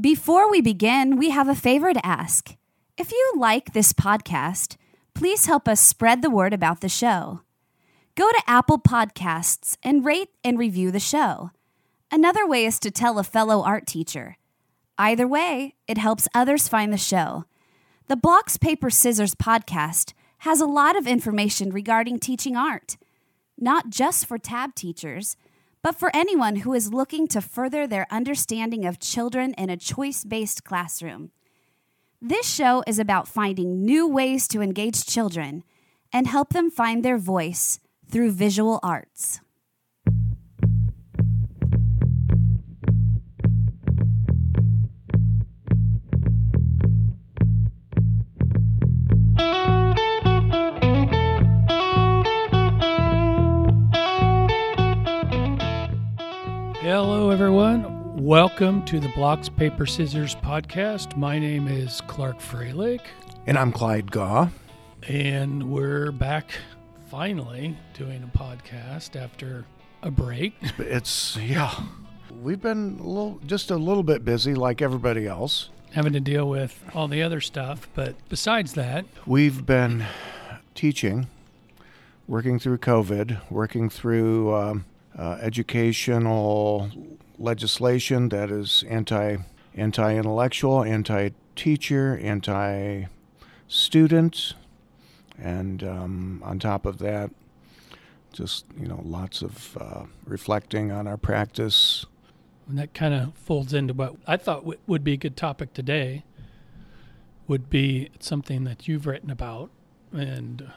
Before we begin, we have a favor to ask. If you like this podcast, please help us spread the word about the show. Go to Apple Podcasts and rate and review the show. Another way is to tell a fellow art teacher. Either way, it helps others find the show. The Blocks, Paper, Scissors podcast has a lot of information regarding teaching art, not just for tab teachers, but for anyone who is looking to further their understanding of children in a choice based classroom. This show is about finding new ways to engage children and help them find their voice through visual arts. Welcome to the Blocks, Paper, Scissors podcast. My name is Clark Fralick, And I'm Clyde Gaw. and we're back finally doing a podcast after a break. It's, yeah, we've been a little, just a little bit busy like everybody else. having to deal with all the other stuff. But besides that, We've been teaching, working through COVID, working through um, uh, educational legislation that is anti anti intellectual, anti teacher, anti student, and um, on top of that, just you know, lots of uh, reflecting on our practice. and that kind of folds into what I thought w- would be a good topic today, would be something that you've written about and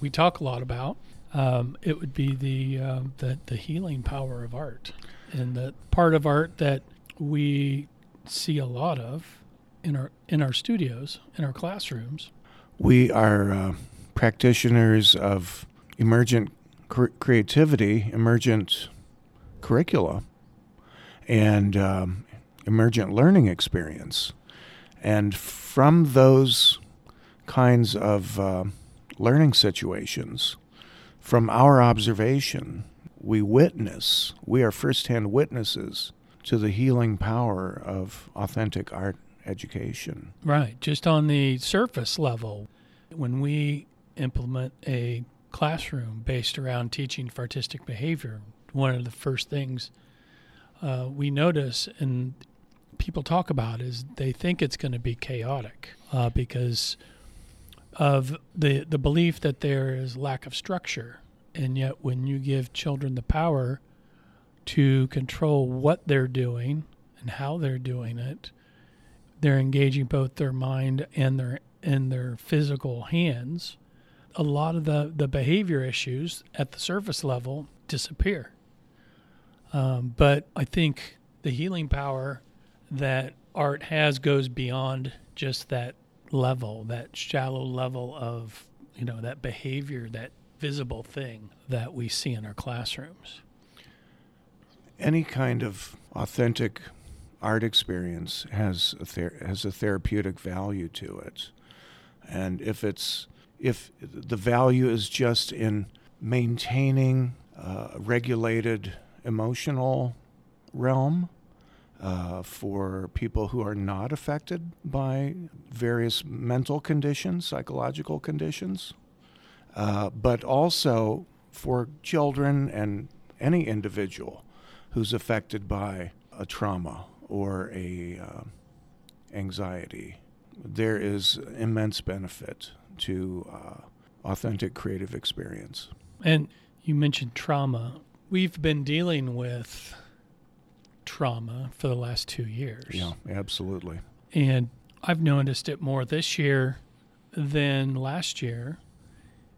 we talk a lot about. Um, it would be the, um, the the healing power of art, and the part of art that we see a lot of in our in our studios, in our classrooms. We are uh, practitioners of emergent cr- creativity, emergent curricula, and um, emergent learning experience. And from those kinds of uh, learning situations, from our observation, we witness, we are firsthand witnesses to the healing power of authentic art education. Right. Just on the surface level, when we implement a classroom based around teaching for artistic behavior, one of the first things uh, we notice and people talk about is they think it's going to be chaotic uh, because of the the belief that there is lack of structure, and yet when you give children the power to control what they're doing and how they're doing it, they're engaging both their mind and their and their physical hands. A lot of the the behavior issues at the surface level disappear. Um, but I think the healing power that art has goes beyond just that level, that shallow level of, you know, that behavior, that visible thing that we see in our classrooms. any kind of authentic art experience has a ther- has a therapeutic value to it, and if it's if the value is just in maintaining uh, a regulated emotional realm uh, for people who are not affected by various mental conditions, psychological conditions, uh, but also for children and any individual who's affected by a trauma or a uh, anxiety. There is immense benefit to uh, authentic creative experience. And you mentioned trauma. We've been dealing with trauma for the last two years. Yeah, absolutely. And I've noticed it more this year than last year,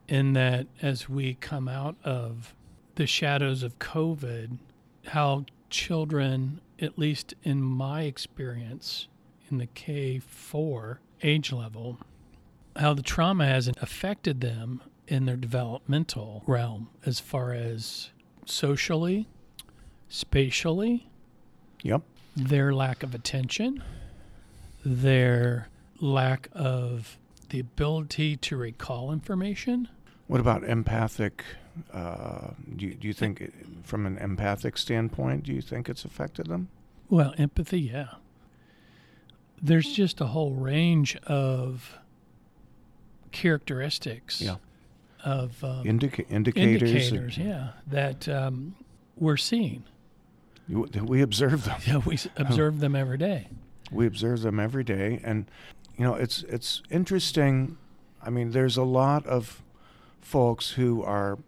in that as we come out of the shadows of COVID, how children, at least in my experience in the K4 age level, how the trauma has affected them in their developmental realm as far as socially, spatially, Yep. their lack of attention, their lack of the ability to recall information. What about empathic? Uh, do, you, do you think, from an empathic standpoint, do you think it's affected them? Well, empathy, yeah. there's just a whole range of characteristics Yeah. of um, Indica- indicators. indicators, yeah, that um, we're seeing. You- We observe them. Yeah, we s- observe them every day. We observe them every day, and you know it's it's interesting. I mean, there's a lot of folks who are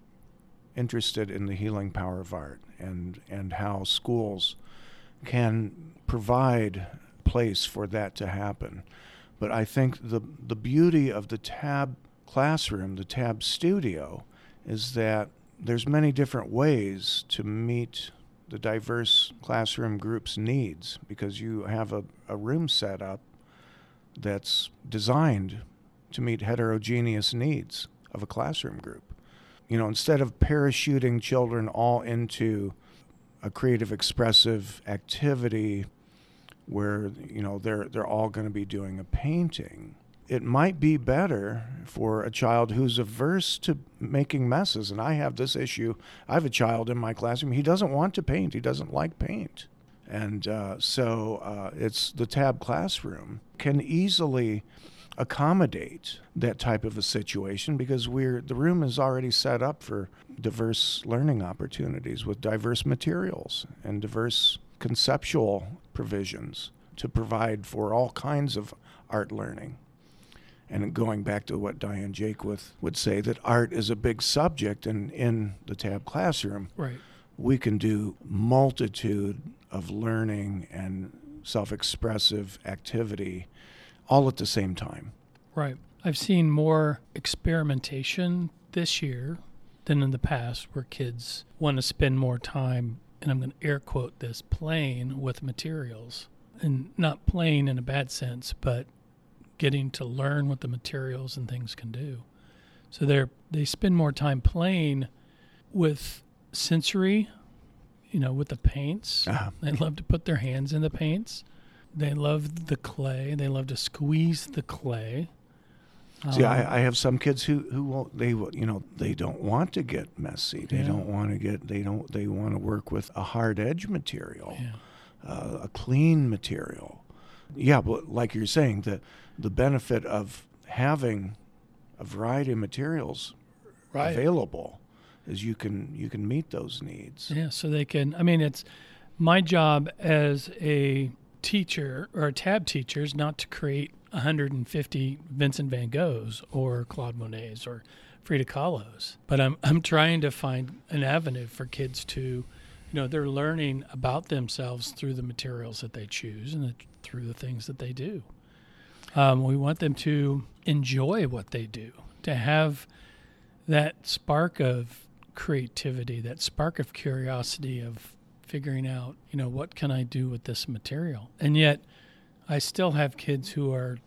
interested in the healing power of art and and how schools can provide place for that to happen. But I think the the beauty of the tab classroom, the tab studio, is that there's many different ways to meet the diverse classroom group's needs because you have a, a room set up that's designed to meet heterogeneous needs of a classroom group. You know, instead of parachuting children all into a creative expressive activity where, you know, they're they're all going to be doing a painting, it might be better for a child who's averse to making messes. And I have this issue. I have a child in my classroom. He doesn't want to paint. He doesn't like paint. And uh, so uh, it's the tab classroom can easily accommodate that type of a situation because we're the room is already set up for diverse learning opportunities with diverse materials and diverse conceptual provisions to provide for all kinds of art learning. And going back to what Diane Jaquith would say, that art is a big subject, and in the TAB classroom, Right. we can do multitude of learning and self-expressive activity all at the same time. Right. I've seen more experimentation this year than in the past where kids want to spend more time, and I'm going to air quote this, playing with materials. And not playing in a bad sense, but getting to learn what the materials and things can do. So they're they spend more time playing with sensory, you know, with the paints. Ah. They love to put their hands in the paints. They love the clay. They love to squeeze the clay. See, Um, I, I have some kids who who won't, they you know they don't want to get messy. They Yeah. don't want to get they don't they want to work with a hard edge material, yeah. uh, a clean material. Yeah, but like you're saying, the the benefit of having a variety of materials Right. available is you can you can meet those needs. Yeah, so they can. I mean, it's my job as a teacher or tab teachers not to create 150 Vincent Van Goghs or Claude Monets or Frida Kahlos, but I'm I'm trying to find an avenue for kids to, you know, they're learning about themselves through the materials that they choose and the, through the things that they do. Um, we want them to enjoy what they do, to have that spark of creativity, that spark of curiosity of figuring out, you know, what can I do with this material? And yet I still have kids who are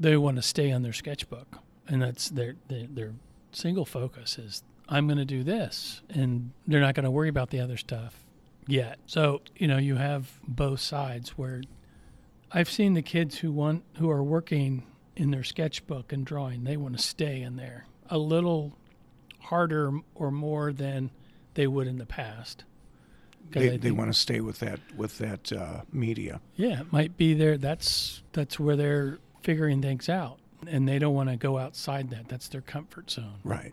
they want to stay on their sketchbook and that's their their, their single focus is I'm going to do this and they're not going to worry about the other stuff yet. So, you know, you have both sides where I've seen the kids who want who are working in their sketchbook and drawing, they want to stay in there a little harder or more than they would in the past. They, they want to stay with that with that uh, media. yeah, it might be there. That's that's where they're figuring things out, and they don't want to go outside that. That's their comfort zone. Right.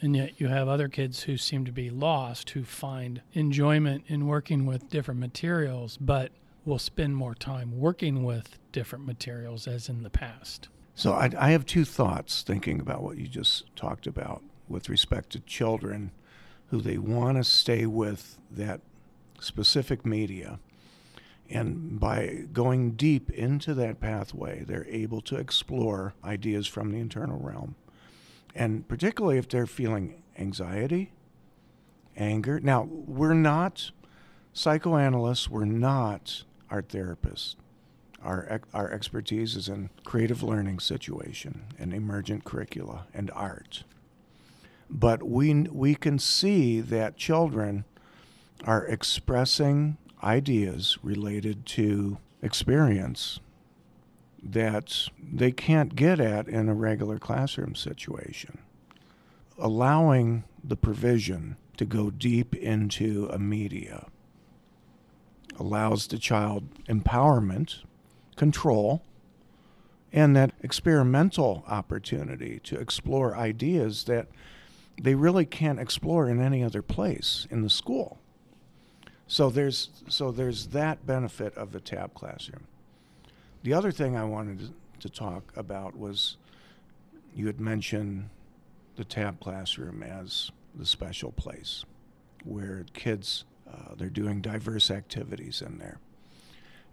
And yet, you have other kids who seem to be lost, who find enjoyment in working with different materials, but will spend more time working with different materials as in the past. So I, I have two thoughts thinking about what you just talked about with respect to children who they want to stay with that specific media. And by going deep into that pathway, they're able to explore ideas from the internal realm. And particularly if they're feeling anxiety, anger. Now, we're not psychoanalysts, we're not art therapists. Our, our expertise is in creative learning situation and emergent curricula and art. But we, we can see that children are expressing ideas related to experience that they can't get at in a regular classroom situation. Allowing the provision to go deep into a media allows the child empowerment control and that experimental opportunity to explore ideas that they really can't explore in any other place in the school. So there's so there's that benefit of the tab classroom. The other thing I wanted to, talk about was you had mentioned the tab classroom as the special place where kids uh, they're doing diverse activities in there.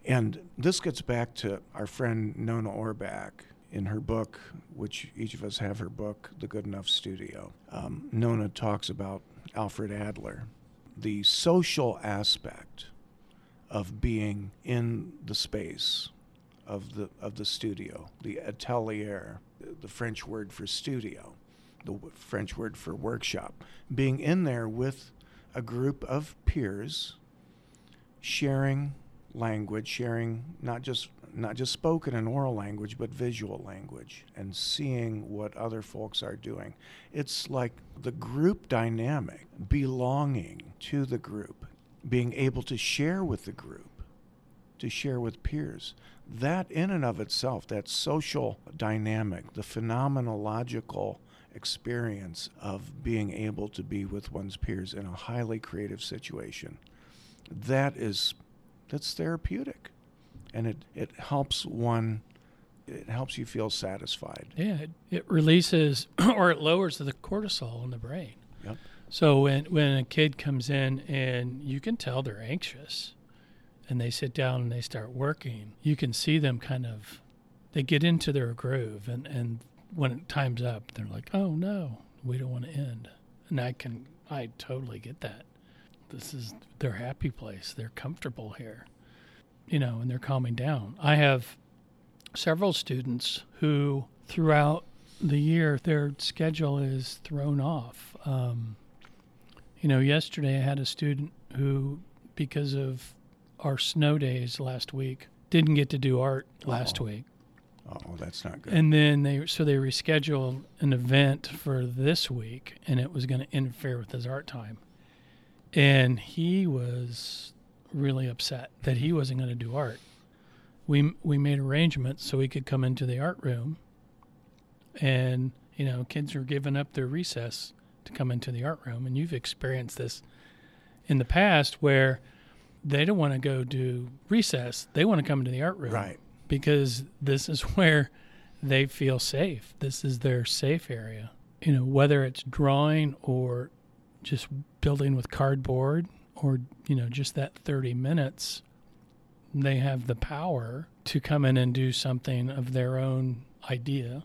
And this gets back to our friend Nona Orbach in her book, which each of us have her book, The Good Enough Studio. Um, Nona talks about Alfred Adler, the social aspect of being in the space of the of the studio, the atelier, the French word for studio, the French word for workshop, being in there with a group of peers sharing language, sharing not just not just spoken and oral language, but visual language, and seeing what other folks are doing. It's like the group dynamic, belonging to the group, being able to share with the group, to share with peers. That, in and of itself, that social dynamic, the phenomenological experience of being able to be with one's peers in a highly creative situation, that is that's therapeutic and it, it helps one it helps you feel satisfied Yeah, it, it releases or it lowers the cortisol in the brain. Yep. So when when a kid comes in and you can tell they're anxious and they sit down and they start working, you can see them kind of they get into their groove and and when time's up, they're like, "Oh no, we don't want to end." And I can I totally get that. This is their happy place. They're comfortable here. You know, and they're calming down. I have several students who throughout the year their schedule is thrown off. Um, you know, yesterday I had a student who, because of our snow days last week, didn't get to do art last Uh-oh. week. oh that's not good And then they so they rescheduled an event for this week, and it was going to interfere with his art time. And he was really upset that he wasn't going to do art. We we made arrangements so he could come into the art room, and you know kids are giving up their recess to come into the art room, and you've experienced this in the past where they don't want to go do recess; they want to come into the art room right because this is where they feel safe. This is their safe area. You know, whether it's drawing or just building with cardboard or, you know, just that 30 minutes, they have the power to come in and do something of their own idea.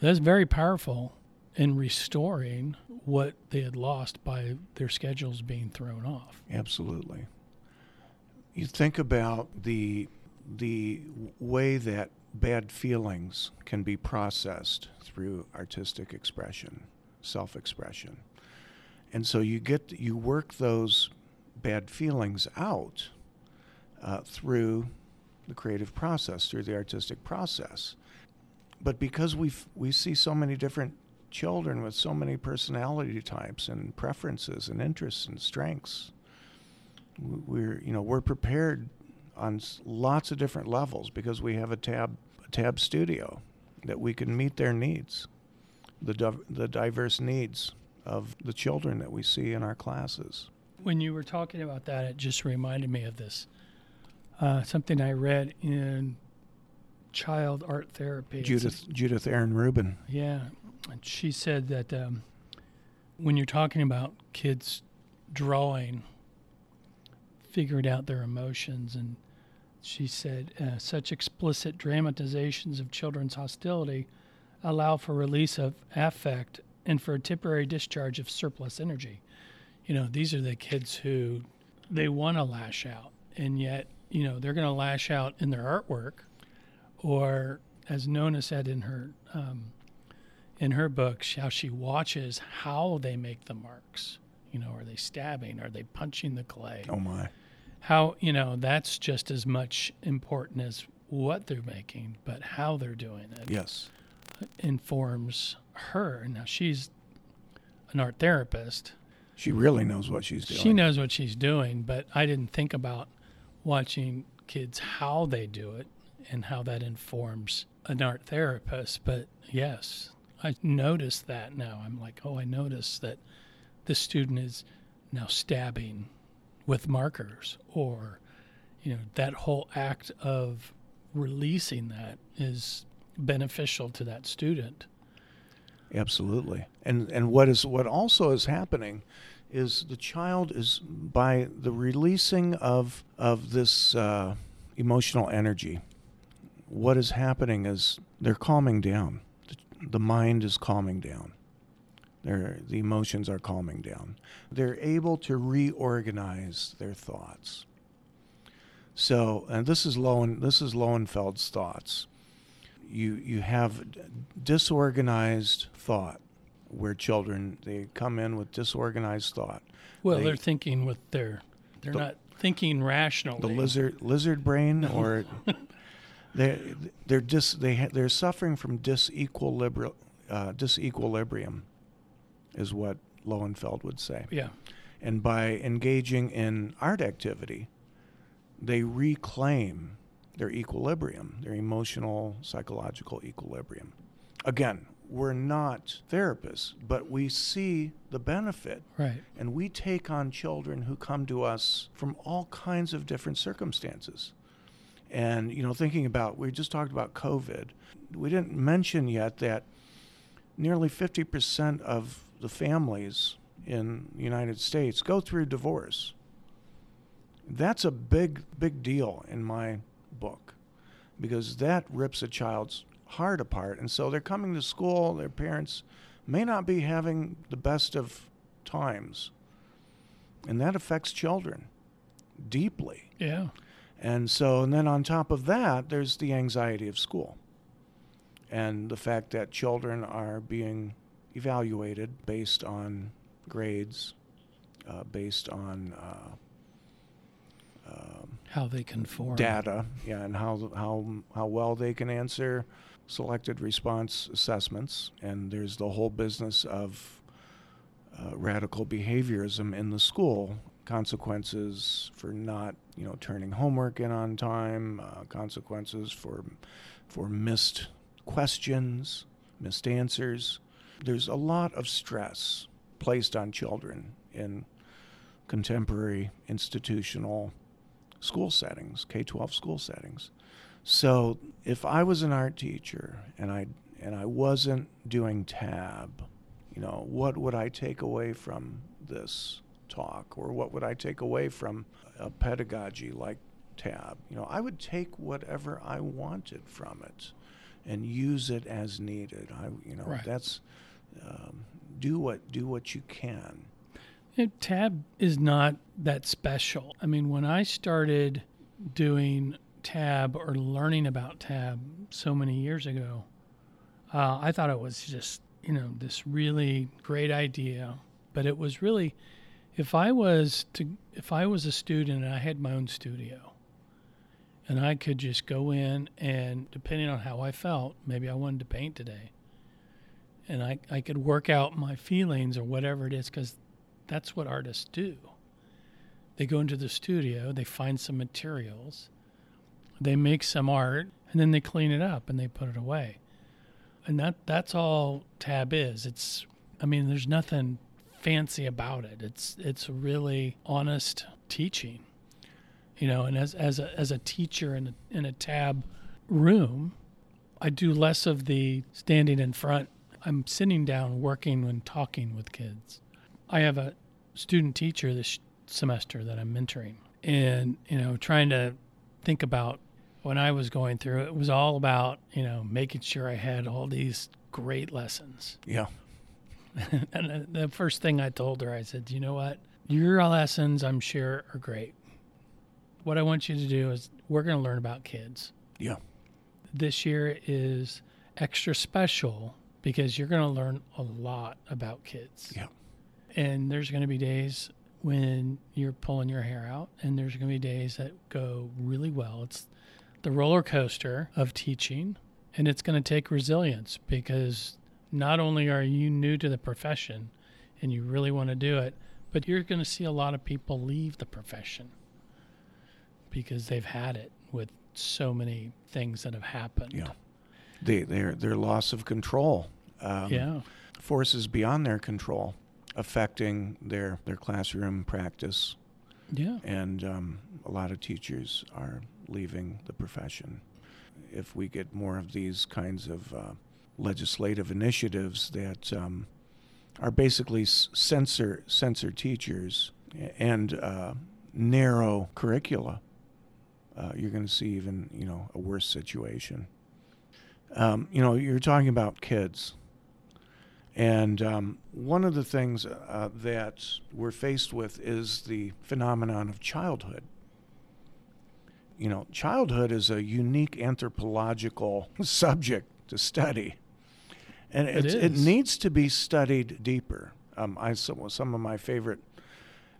That's very powerful in restoring what they had lost by their schedules being thrown off. absolutely you think about the the way that bad feelings can be processed through artistic expression self-expression and so you get you work those bad feelings out uh, through the creative process through the artistic process. But because we we see so many different children with so many personality types and preferences and interests and strengths we're you know we're prepared on lots of different levels because we have a tab a tab studio that we can meet their needs the the diverse needs of the children that we see in our classes When you were talking about that, it just reminded me of this. Uh, something I read in child art therapy. A- Judith Judith Aron Rubin yeah. And she said that um, when you're talking about kids drawing, figuring out their emotions, and she said uh, such explicit dramatizations of children's hostility allow for release of affect and for a temporary discharge of surplus energy. You know, these are the kids who they want to lash out, and yet, you know, they're going to lash out in their artwork, or as Nona said in her um, in her book, how she watches how they make the marks. You know, are they stabbing? Are they punching the clay? oh my How you know that's just as much important as what they're making, but how they're doing it yes informs her. Now she's an art therapist. she really knows what she's doing She knows what she's doing, but I didn't think about watching kids how they do it and how that informs an art therapist. But yes, I notice that now. I'm like, oh, I notice that the student is now stabbing with markers or you know that whole act of releasing that is beneficial to that student Absolutely. And and what is what also is happening is the child is by the releasing of of this uh, emotional energy. What is happening is they're calming down. The, mind is calming down. Their the emotions are calming down. They're able to reorganize their thoughts. So, and this is Lowen this is Lowenfeld's thoughts you you have disorganized thought where children they come in with disorganized thought. Well, They- are thinking with their they're The- not thinking rationally. The lizard lizard brain or they they're dis they ha- they're suffering from disequilibri- uh, disequilibrium is what Lowenfeld would say. Yeah. And by engaging in art activity, they reclaim their equilibrium, their emotional, psychological equilibrium. Again, we're not therapists, but we see the benefit Right. and we take on children who come to us from all kinds of different circumstances. And, you know, thinking about, we just talked about COVID. We didn't mention yet that nearly 50% of the families in the United States go through divorce. That's a big, big deal in my book because that rips a child's heart apart. And so they're coming to school, their parents may not be having the best of times. And that affects children deeply. Yeah. And so, and then on top of that, there's the anxiety of school and the fact that children are being evaluated based on grades, uh, based on uh, um, How they conform. data, yeah, and how how how well they can answer selected response assessments. And there's the whole business of uh, radical behaviorism in the school, consequences for not you know turning homework in on time, uh, consequences for for missed questions, missed answers. There's a lot of stress placed on children in contemporary institutional school settings, K 12 school settings. So if I was an art teacher and I and I wasn't doing tab, you know, what would I take away from this talk or what would I take away from a pedagogy like tab? You know, I would take whatever I wanted from it and use it as needed. I you know, Right. that's um, do what do what you can. Tab is not that special. I mean, when I started doing tab or learning about tab so many years ago, uh, I thought it was just, you know, this really great idea. But it was really, if I was to, if I was a student and I had my own studio, and I could just go in and depending on how I felt, maybe I wanted to paint today, and I, I could work out my feelings or whatever it is because that's what artists do. They go into the studio, they find some materials, they make some art, and then they clean it up and they put it away. And that that's all tab is. It's I mean, there's nothing fancy about it. It's it's really honest teaching. You know, and as as a as a teacher in a in a tab room, I do less of the standing in front. I'm sitting down working and talking with kids. I have a student teacher this semester that I'm mentoring, and you know, trying to think about when I was going through it, was all about you know making sure I had all these great lessons. Yeah. and the first thing I told her, I said, you know what, your lessons I'm sure are great. What I want you to do is we're going to learn about kids. Yeah. This year is extra special because you're going to learn a lot about kids. Yeah. And there's going to be days when you're pulling your hair out, and there's going to be days that go really well. It's the roller coaster of teaching, and it's going to take resilience because not only are you new to the profession and you really want to do it, but you're going to see a lot of people leave the profession because they've had it. with so many things that have happened. Yeah. They, their, their loss of control. Um, Yeah. Forces beyond their control affecting their, their classroom practice. Yeah. And um, a lot of teachers are leaving the profession. If we get more of these kinds of uh, legislative initiatives that um, are basically censor censor teachers and uh, narrow curricula, uh, you're going to see even you know a worse situation. Um, you know, you're talking about kids, and um, one of the things uh, that we're faced with is the phenomenon of childhood. You know, childhood is a unique anthropological subject to study, and It it's, it needs to be studied deeper. Um, I some, some of my favorite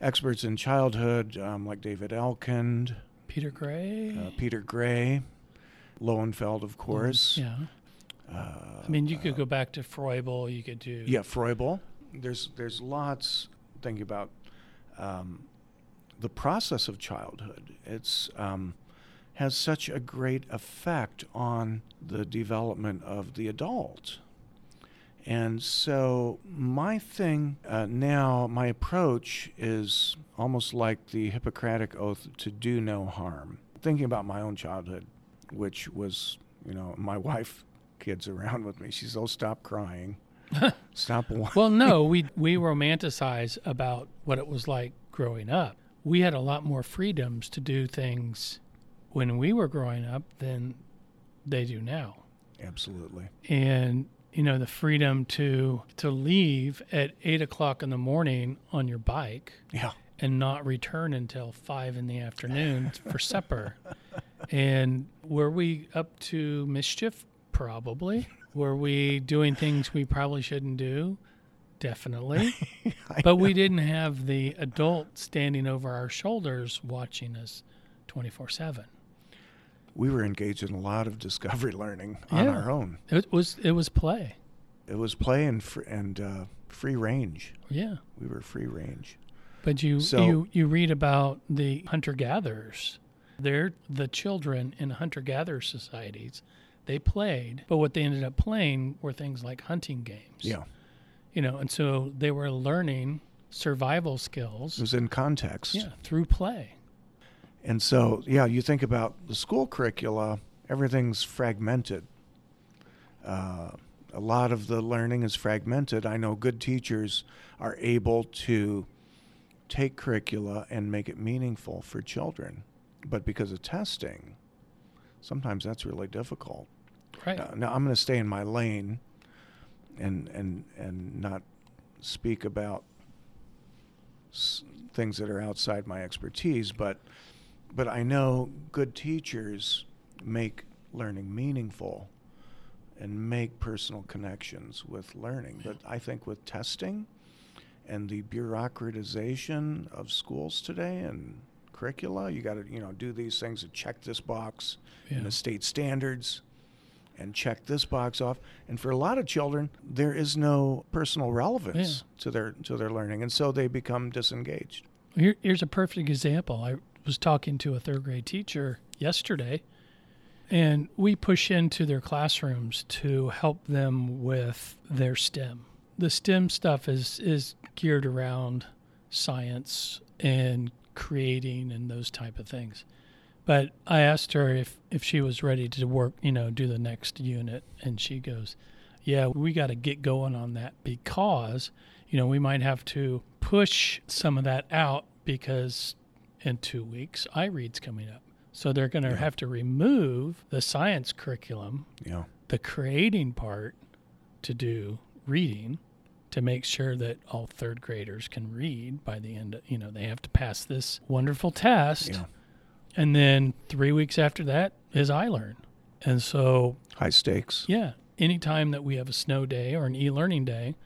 experts in childhood, um, like David Elkind, Peter Gray. uh, Peter Gray, Lowenfeld, of course. Yeah. Uh, I mean, you could go back to Froebel. You could do. yeah, Froebel. There's there's lots thinking about um, the process of childhood. It's um, has such a great effect on the development of the adult. And so my thing uh, now, my approach is almost like the Hippocratic oath to do no harm. Thinking about my own childhood, which was, you know, my wife, kids around with me. She's, oh, stop crying. stop. wa-" Well, no, we we romanticize about what it was like growing up. We had a lot more freedoms to do things when we were growing up than they do now. Absolutely. And you know, the freedom to to leave at eight o'clock in the morning on your bike Yeah. and not return until five in the afternoon for supper. And were we up to mischief? Probably. Were we doing things we probably shouldn't do? Definitely. But we didn't have the adult standing over our shoulders watching us 24 7. we were engaged in a lot of discovery learning on Yeah. our own. It was it was play. It was play and fr- and uh, free range. Yeah. We were free range. But you So- you you read about the hunter gatherers. They're the children in hunter gatherer societies. They played, but what they ended up playing were things like hunting games. Yeah, You know, and so they were learning survival skills. it was in context. Yeah, through play. And so, yeah, you think about the school curricula, everything's fragmented. Uh, a lot of the learning is fragmented. I know good teachers are able to take curricula and make it meaningful for children. But because of testing, sometimes that's really difficult. Right. Now, now I'm going to stay in my lane and, and, and not speak about s- things that are outside my expertise, but but I know good teachers make learning meaningful and make personal connections with learning. But I think with testing and the bureaucratization of schools today and curricula, you got to you know do these things and check this box in Yeah. the state standards and check this box off. And for a lot of children, there is no personal relevance to their to their learning, and so they become disengaged. Here, here's a perfect example. I was talking to a third grade teacher yesterday, and we push into their classrooms to help them with their STEM. The STEM stuff is is geared around science and creating and those type of things. But I asked her if if she was ready to work, you know, do the next unit, and she goes, "Yeah, we got to get going on that because, you know, we might have to push some of that out because in 2 weeks iRead's coming up. So they're going to Yeah. have to remove the science curriculum, You know, the creating part to do reading to make sure that all third graders can read by the end, of, you know, they have to pass this wonderful test. yeah, And then three weeks after that is iLearn. And so, high stakes. yeah, anytime that we have a snow day or an e learning day,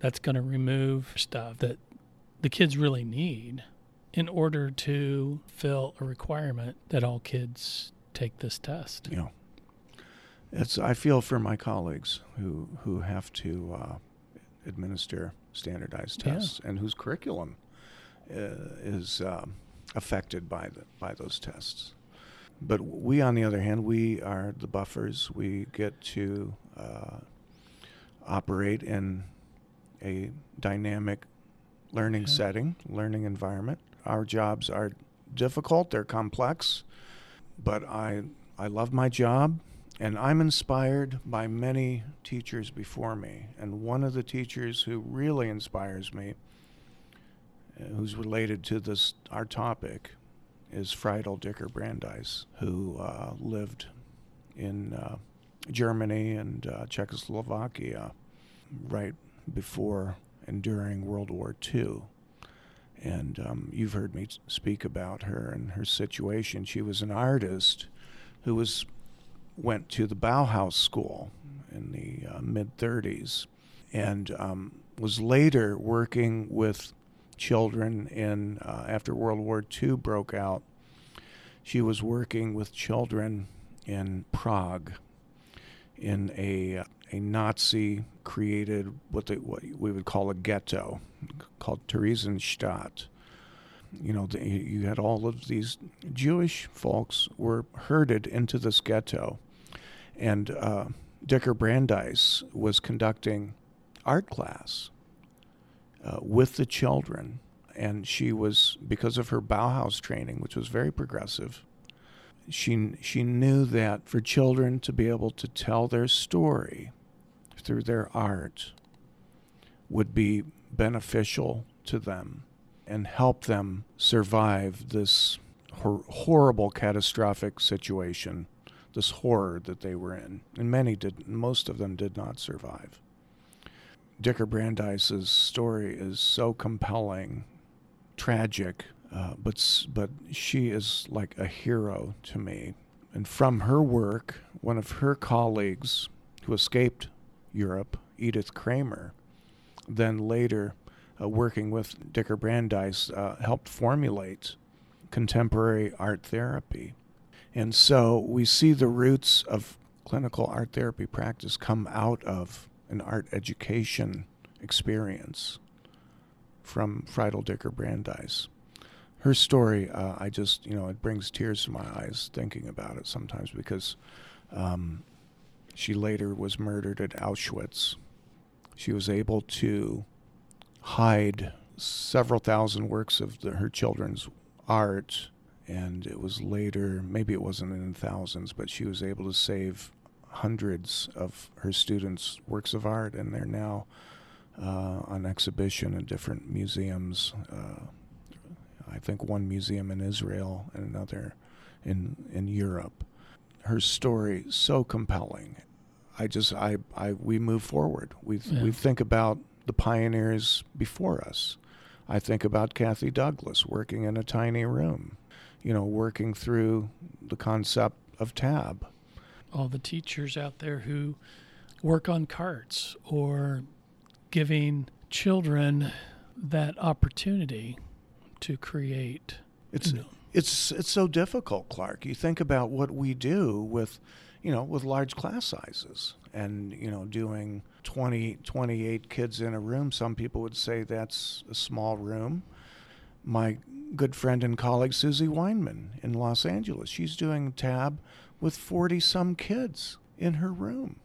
that's going to remove stuff that the kids really need in order to fill a requirement that all kids take this test. Yeah. it's I feel for my colleagues who who have to uh, administer standardized Yeah. tests and whose curriculum uh, is um, affected by the by those tests. but we, on the other hand, we are the buffers. We get to uh, operate in a dynamic learning Yeah. setting, learning environment. Our jobs are difficult, they're complex, but I I love my job and I'm inspired by many teachers before me. And one of the teachers who really inspires me who's related to this our topic is Friedl Dicker Brandeis, who uh, lived in uh, Germany and uh, Czechoslovakia right before and during World War II. And um, you've heard me speak about her and her situation. She was an artist who was went to the Bauhaus School in the uh, mid 30s and um, was later working with children in uh, after World War II broke out. She was working with children in Prague in a a Nazi created what they, what we would call a ghetto called Theresienstadt. You know, the, you had all of these Jewish folks were herded into this ghetto, and uh, Dicker Brandeis was conducting art class uh, with the children, and she was because of her Bauhaus training, which was very progressive. She she knew that for children to be able to tell their story through their art would be beneficial to them and help them survive this hor- horrible catastrophic situation, this horror that they were in. And many did, most of them did not survive. Dicker Brandeis's story is so compelling, tragic, uh, but but she is like a hero to me. And from her work, one of her colleagues who escaped Europe, Edith Kramer, then later uh, working with Dicker Brandeis, uh, helped formulate contemporary art therapy. And so we see the roots of clinical art therapy practice come out of an art education experience from Friedl Dicker Brandeis. Her story, uh, I just, you know, it brings tears to my eyes thinking about it sometimes because um, she later was murdered at Auschwitz. She was able to hide several thousand works of the, her children's art, and it was later, maybe it wasn't in thousands, but she was able to save hundreds of her students' works of art, and they're now uh, on exhibition in different museums. Uh, I think one museum in Israel and another in in Europe. Her story so compelling. I just I, I we move forward. We Yeah. we think about the pioneers before us. I think about Kathy Douglas working in a tiny room, you know, working through the concept of tab. All the teachers out there who work on carts or giving children that opportunity to create. It's you know, it's it's so difficult, Clark. You think about what we do with, you know, with large class sizes and, you know, doing 20 28 kids in a room. Some people would say that's a small room. My good friend and colleague Susie Weinman in Los Angeles, she's doing tab with 40 some kids in her room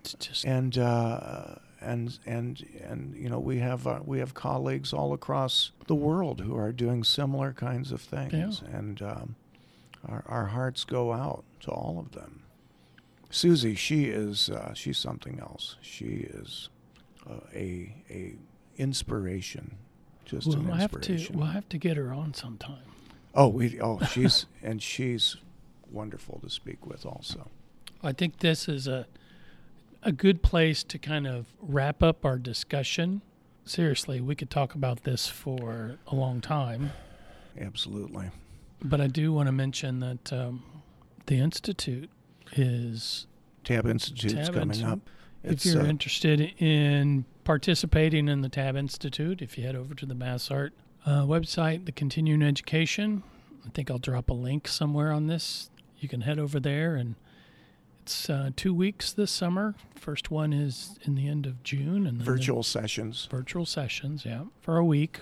it's just and uh, and and and you know we have uh, we have colleagues all across the world who are doing similar kinds of things, and um, our our hearts go out to all of them. Susie, she is uh, she's something else. She is uh, a a inspiration, just an we'll have to inspiration. we'll have to get her on sometime. oh, we oh she's and she's wonderful to speak with also. I think this is a a good place to kind of wrap up our discussion. Seriously, we could talk about this for a long time, Absolutely. but I do want to mention that um, the institute is Tab Institute's Tab coming Institute. up. If you're uh, interested in participating in the Tab Institute, if you head over to the Mass Art uh, website, the Continuing Education, I think I'll drop a link somewhere on this. You can head over there, and it's uh, two weeks this summer. First one is in the end of June, and virtual sessions. virtual sessions, yeah, for a week.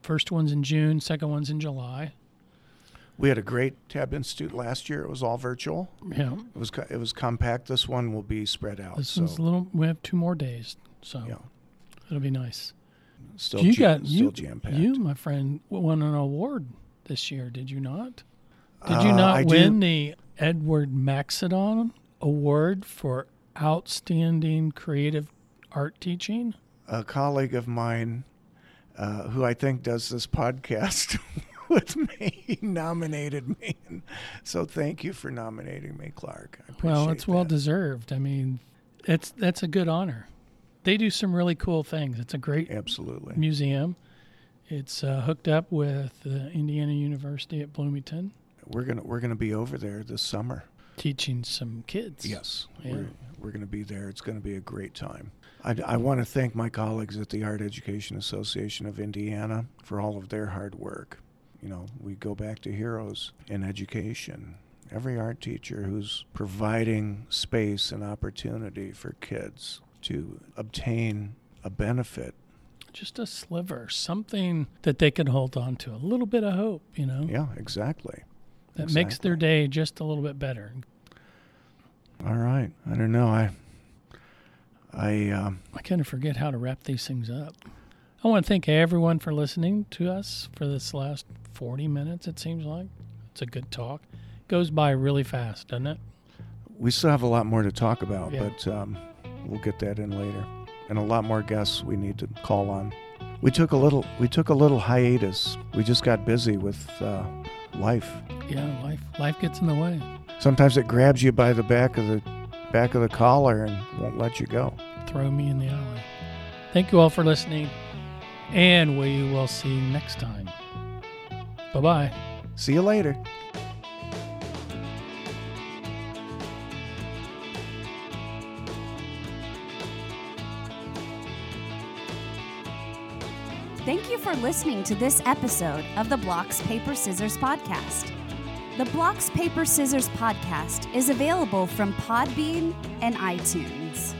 First one's in June, second one's in July. We had a great Tab Institute last year. It was all virtual. Yeah. It was it was compact. This one will be spread out. This so one's a little. We have two more days, so yeah, it'll be nice. still you jam, got still you. jam packed. You, my friend, won an award this year. Did you not? Did you Uh, not I win do- the Edward Maxidon Award for outstanding creative art teaching? a colleague of mine uh, who I think does this podcast with me nominated me. So thank you for nominating me, Clark. I Well, it's well deserved. I mean, it's that's a good honor. They do some really cool things. It's a great Absolutely. museum. It's uh, hooked up with uh, Indiana University at Bloomington, We're gonna we're gonna be over there this summer. teaching some kids. Yes, Yeah. we're we're gonna be there. It's gonna be a great time. I, I want to thank my colleagues at the Art Education Association of Indiana for all of their hard work. You know, we go back to heroes in education. Every art teacher who's providing space and opportunity for kids to obtain a benefit. Just a sliver, something that they can hold on to, a little bit of hope, you know, Yeah, exactly. That makes their day just a little bit better. All right. I don't know. I I um, I kind of forget how to wrap these things up. I want to thank everyone for listening to us for this last 40 minutes, it seems like. It's a good talk. Goes by really fast, doesn't it? we still have a lot more to talk about, Yeah. but um, we'll get that in later, and a lot more guests we need to call on. We took a little we took a little hiatus. We just got busy with uh, life. Yeah, life life gets in the way. Sometimes it grabs you by the back of the back of the collar and won't let you go. Throw me in the alley. Thank you all for listening, and we will see you next time. Bye bye. See you later. For listening to this episode of the Blocks Paper Scissors podcast. The Blocks Paper Scissors podcast is available from Podbean and iTunes.